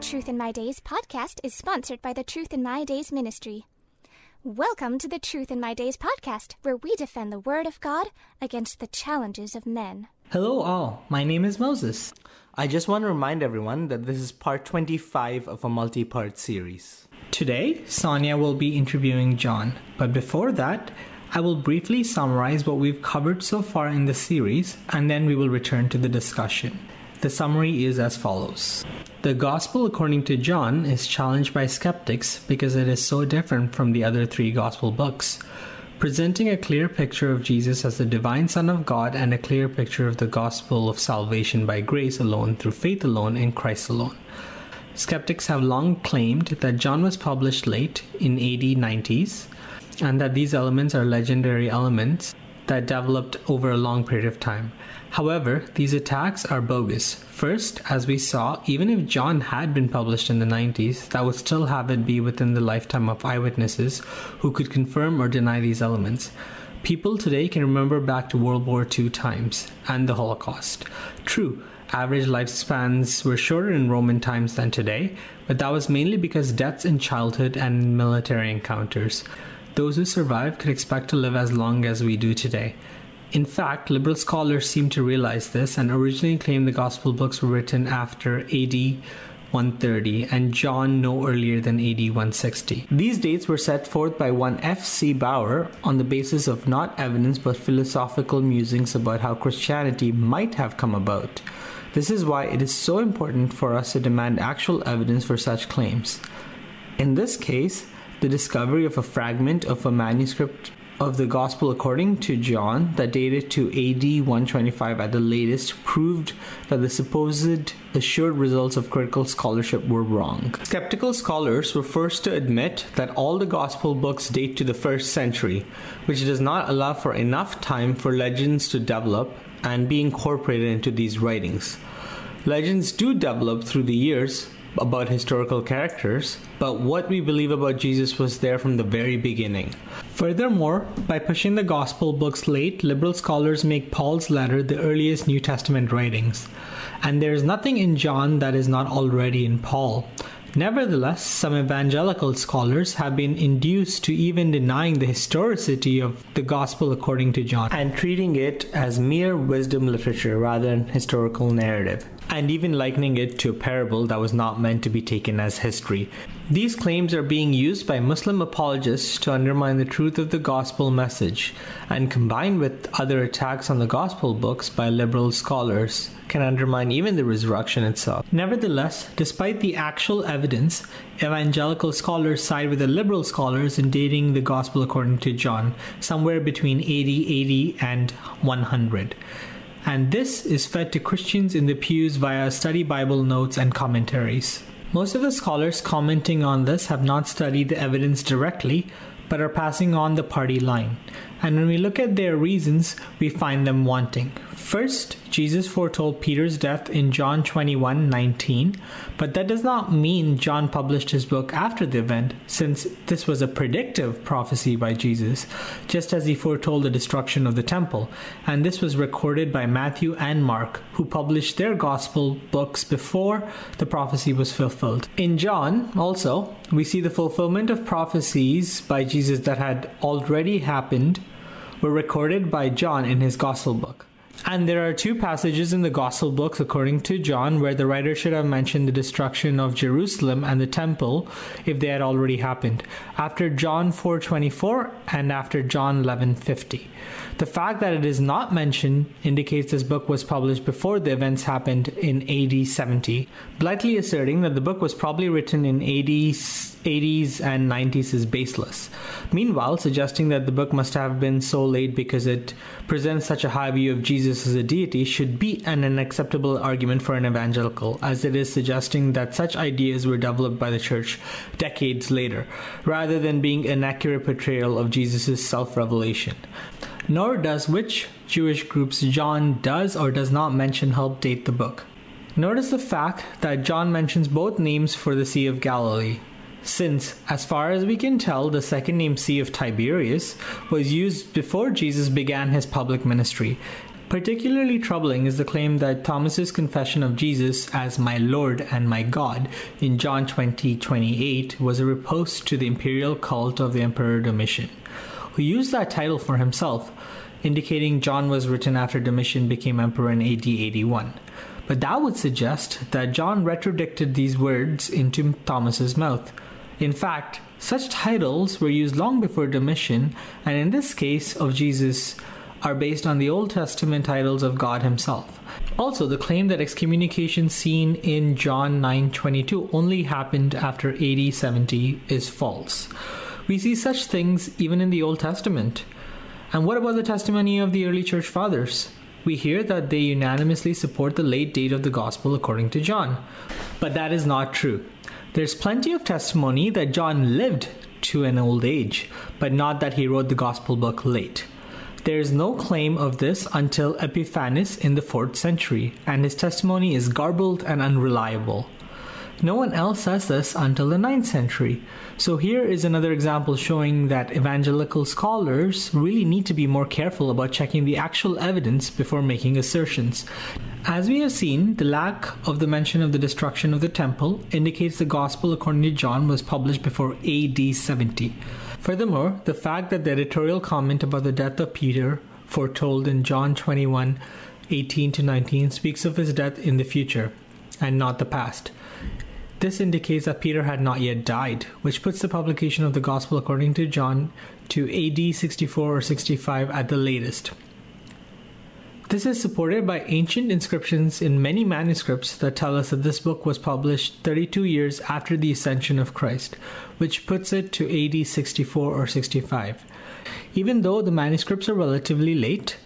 Truth in My Days podcast is sponsored by the Truth in My Days ministry. Welcome to the Truth in My Days podcast, where we defend the Word of God against the challenges of men. Hello, all. My name is Moses. I just want to remind everyone that this is part 25 of a multi part series. Today, Sonia will be interviewing John, but before that, I will briefly summarize what we've covered so far in the series and then we will return to the discussion. The summary is as follows The Gospel according to John is challenged by skeptics because it is so different from the other three Gospel books, presenting a clear picture of Jesus as the divine Son of God and a clear picture of the gospel of salvation by grace alone, through faith alone, in Christ alone. Skeptics have long claimed that John was published late in AD 90s and that these elements are legendary elements that developed over a long period of time. However, these attacks are bogus. First, as we saw, even if John had been published in the 90s, that would still have it be within the lifetime of eyewitnesses who could confirm or deny these elements. People today can remember back to World War II times and the Holocaust. True, average lifespans were shorter in Roman times than today, but that was mainly because deaths in childhood and military encounters. Those who survived could expect to live as long as we do today. In fact, liberal scholars seem to realize this and originally claimed the Gospel books were written after AD 130 and John no earlier than AD 160. These dates were set forth by one F. C. Baur on the basis of not evidence but philosophical musings about how Christianity might have come about. This is why it is so important for us to demand actual evidence for such claims. In this case, the discovery of a fragment of a manuscript of the Gospel according to John that dated to AD 125 at the latest proved that the supposed assured results of critical scholarship were wrong. Skeptical scholars were first to admit that all the Gospel books date to the first century, which does not allow for enough time for legends to develop and be incorporated into these writings. Legends do develop through the years, about historical characters, but what we believe about Jesus was there from the very beginning. Furthermore, by pushing the Gospel books late, liberal scholars make Paul's letter the earliest New Testament writings, and there is nothing in John that is not already in Paul. Nevertheless, some evangelical scholars have been induced to even denying the historicity of the Gospel according to John and treating it as mere wisdom literature rather than historical narrative, and even likening it to a parable that was not meant to be taken as history. These claims are being used by Muslim apologists to undermine the truth of the gospel message, and combined with other attacks on the gospel books by liberal scholars, can undermine even the resurrection itself. Nevertheless, despite the actual evidence, evangelical scholars side with the liberal scholars in dating the gospel according to John, somewhere between 80, 80 and 100 and this is fed to Christians in the pews via study Bible notes and commentaries. Most of the scholars commenting on this have not studied the evidence directly, but are passing on the party line. And when we look at their reasons, we find them wanting. First, Jesus foretold Peter's death in John 21 19, but that does not mean John published his book after the event, since this was a predictive prophecy by Jesus, just as he foretold the destruction of the temple. And this was recorded by Matthew and Mark, who published their gospel books before the prophecy was fulfilled. In John, also, we see the fulfillment of prophecies by Jesus that had already happened were recorded by John in his gospel book. And there are two passages in the Gospel books, according to John, where the writer should have mentioned the destruction of Jerusalem and the temple if they had already happened. After John 4:24 and after John 11:50. The fact that it is not mentioned indicates this book was published before the events happened in AD 70, bluntly asserting that the book was probably written in AD 80s and 90s is baseless. Meanwhile, suggesting that the book must have been so late because it presents such a high view of Jesus as a deity should be an unacceptable argument for an evangelical, as it is suggesting that such ideas were developed by the church decades later, rather than being an accurate portrayal of Jesus' self revelation. Nor does which Jewish groups John does or does not mention help date the book. Notice the fact that John mentions both names for the Sea of Galilee, since, as far as we can tell, the second name Sea of Tiberias was used before Jesus began his public ministry. Particularly troubling is the claim that Thomas's confession of Jesus as my Lord and my God in John 20 28 was a riposte to the imperial cult of the Emperor Domitian, who used that title for himself, indicating John was written after Domitian became emperor in AD 81. But that would suggest that John retrodicted these words into Thomas's mouth. In fact, such titles were used long before Domitian, and in this case of Jesus, are based on the Old Testament titles of God himself. Also, the claim that excommunication seen in John 9:22 only happened after AD 70 is false. We see such things even in the Old Testament. And what about the testimony of the early church fathers? We hear that they unanimously support the late date of the gospel according to John. But that is not true. There's plenty of testimony that John lived to an old age, but not that he wrote the Gospel book late. There is no claim of this until Epiphanius in the 4th century, and his testimony is garbled and unreliable. No one else says this until the 9th century. So here is another example showing that evangelical scholars really need to be more careful about checking the actual evidence before making assertions. As we have seen, the lack of the mention of the destruction of the temple indicates the Gospel according to John was published before AD 70. Furthermore, the fact that the editorial comment about the death of Peter, foretold in John 21 18 to 19, speaks of his death in the future and not the past. This indicates that Peter had not yet died, which puts the publication of the Gospel according to John to AD 64 or 65 at the latest. This is supported by ancient inscriptions in many manuscripts that tell us that this book was published 32 years after the ascension of Christ, which puts it to AD 64 or 65. Even though the manuscripts are relatively late,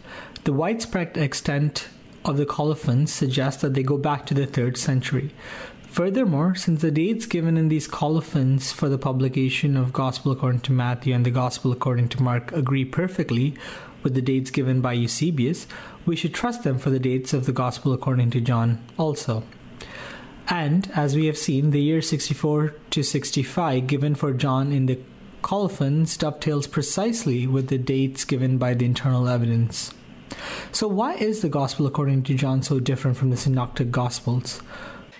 the widespread extent of the colophons suggests that they go back to the 3rd century. Furthermore, since the dates given in these colophons for the publication of Gospel according to Matthew and the Gospel according to Mark agree perfectly with the dates given by Eusebius, we should trust them for the dates of the Gospel according to John also. And, as we have seen, the year 64 to 65 given for John in the colophons dovetails precisely with the dates given by the internal evidence. So, why is the Gospel according to John so different from the Synoptic Gospels?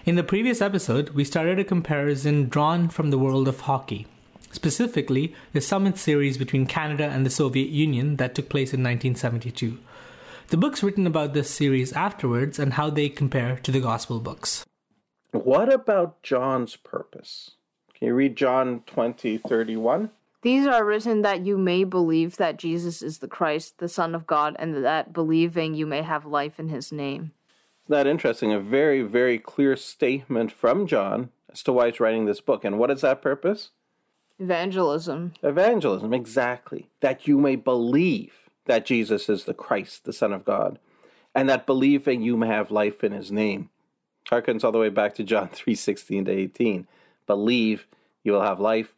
In the previous episode, we started a comparison drawn from the world of hockey, specifically the summit series between Canada and the Soviet Union that took place in 1972. The books written about this series afterwards and how they compare to the Gospel books. What about John's purpose? Can you read John 20 31? These are written that you may believe that Jesus is the Christ, the Son of God, and that believing you may have life in his name. That interesting? A very, very clear statement from John as to why he's writing this book. And what is that purpose? Evangelism. Evangelism, exactly. That you may believe that Jesus is the Christ, the Son of God, and that believing you may have life in his name. Harkens all the way back to John 3 16 to 18. Believe you will have life.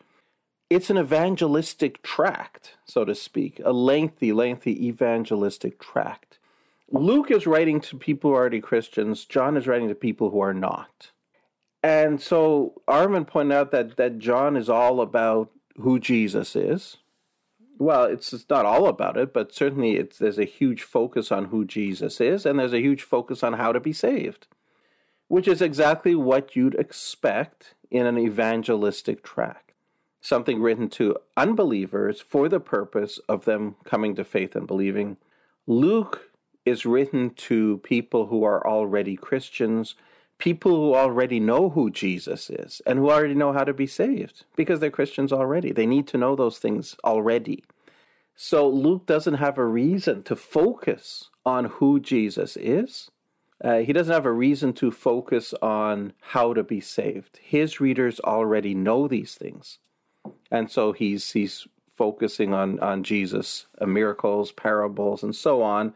It's an evangelistic tract, so to speak, a lengthy, lengthy evangelistic tract. Luke is writing to people who are already Christians. John is writing to people who are not. And so Armin pointed out that, that John is all about who Jesus is. Well, it's, it's not all about it, but certainly it's, there's a huge focus on who Jesus is, and there's a huge focus on how to be saved, which is exactly what you'd expect in an evangelistic tract. Something written to unbelievers for the purpose of them coming to faith and believing. Luke is written to people who are already Christians, people who already know who Jesus is, and who already know how to be saved because they're Christians already. They need to know those things already. So Luke doesn't have a reason to focus on who Jesus is. Uh, he doesn't have a reason to focus on how to be saved. His readers already know these things. And so he's he's focusing on on Jesus, uh, miracles, parables, and so on,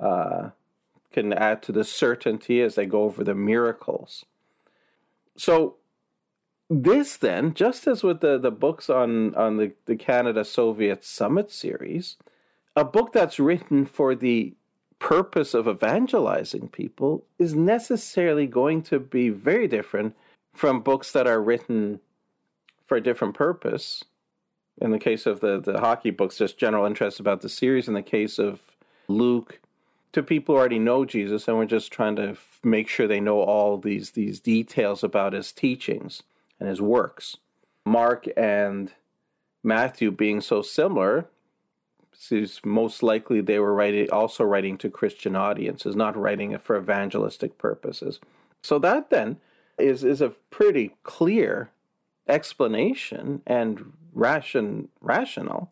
uh, can add to the certainty as they go over the miracles. So this then, just as with the, the books on, on the, the Canada Soviet Summit series, a book that's written for the purpose of evangelizing people is necessarily going to be very different from books that are written for a different purpose. In the case of the, the hockey books, just general interest about the series. In the case of Luke, to people who already know Jesus, and we're just trying to f- make sure they know all these these details about his teachings and his works. Mark and Matthew being so similar, is most likely they were writing also writing to Christian audiences, not writing it for evangelistic purposes. So that then is is a pretty clear explanation and ration rational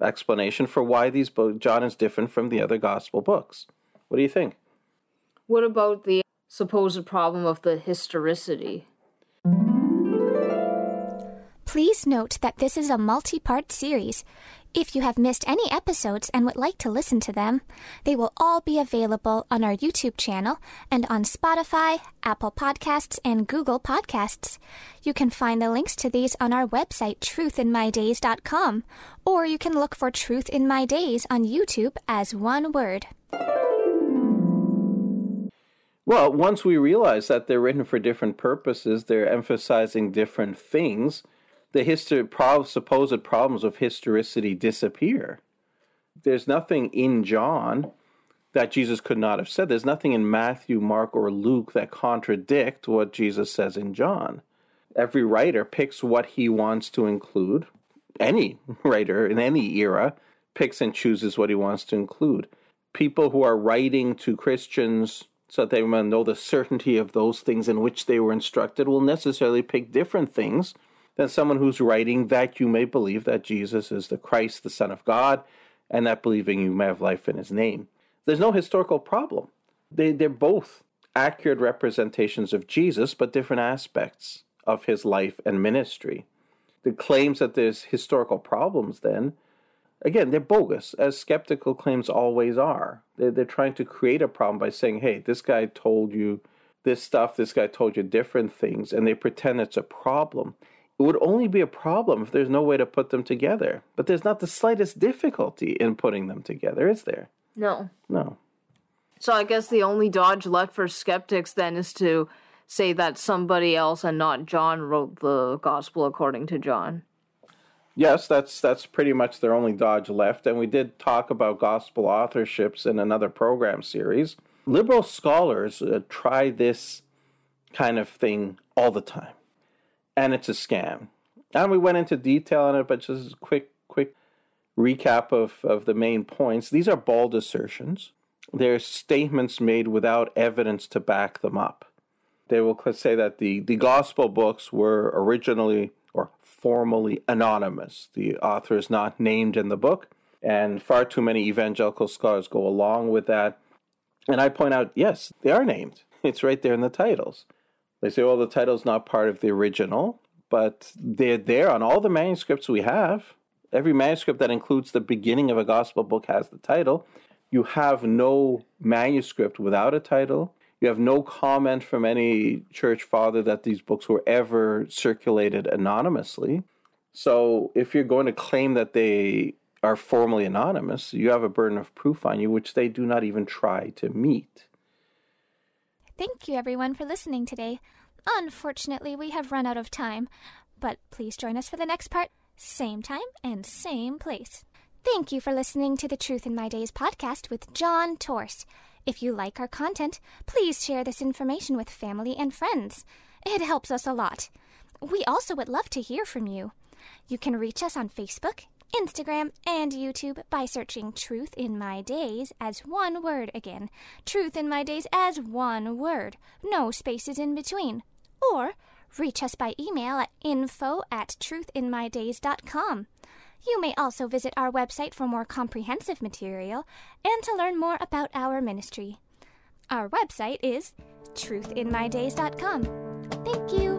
explanation for why these books John is different from the other gospel books. What do you think? What about the supposed problem of the historicity? Please note that this is a multi part series. If you have missed any episodes and would like to listen to them, they will all be available on our YouTube channel and on Spotify, Apple Podcasts, and Google Podcasts. You can find the links to these on our website, truthinmydays.com, or you can look for Truth in My Days on YouTube as one word. Well, once we realize that they're written for different purposes, they're emphasizing different things, the history, supposed problems of historicity disappear. There's nothing in John that Jesus could not have said. There's nothing in Matthew, Mark, or Luke that contradict what Jesus says in John. Every writer picks what he wants to include. Any writer in any era picks and chooses what he wants to include. People who are writing to Christians so that they will know the certainty of those things in which they were instructed will necessarily pick different things than someone who's writing that you may believe that Jesus is the Christ, the Son of God, and that believing you may have life in his name. There's no historical problem. They, they're both accurate representations of Jesus, but different aspects of his life and ministry. The claims that there's historical problems, then, again, they're bogus, as skeptical claims always are. They're, they're trying to create a problem by saying, hey, this guy told you this stuff, this guy told you different things, and they pretend it's a problem. It would only be a problem if there's no way to put them together. But there's not the slightest difficulty in putting them together, is there? No. No. So I guess the only dodge left for skeptics then is to say that somebody else and not John wrote the gospel according to John. Yes, that's that's pretty much their only dodge left. And we did talk about gospel authorships in another program series. Liberal scholars uh, try this kind of thing all the time and it's a scam. And we went into detail on it, but just a quick, quick recap of, of the main points. These are bald assertions. They're statements made without evidence to back them up. They will say that the, the gospel books were originally or formally anonymous. The author is not named in the book, and far too many evangelical scholars go along with that. And I point out, yes, they are named. It's right there in the titles. They say, well, the title's not part of the original, but they're there on all the manuscripts we have. Every manuscript that includes the beginning of a gospel book has the title. You have no manuscript without a title. You have no comment from any church father that these books were ever circulated anonymously. So if you're going to claim that they are formally anonymous, you have a burden of proof on you, which they do not even try to meet. Thank you, everyone, for listening today. Unfortunately, we have run out of time, but please join us for the next part, same time and same place. Thank you for listening to the Truth in My Days podcast with John Torse. If you like our content, please share this information with family and friends. It helps us a lot. We also would love to hear from you. You can reach us on Facebook, Instagram, and YouTube by searching Truth in My Days as one word again. Truth in My Days as one word. No spaces in between. Or reach us by email at info at truthinmydays.com. You may also visit our website for more comprehensive material and to learn more about our ministry. Our website is truthinmydays.com. Thank you.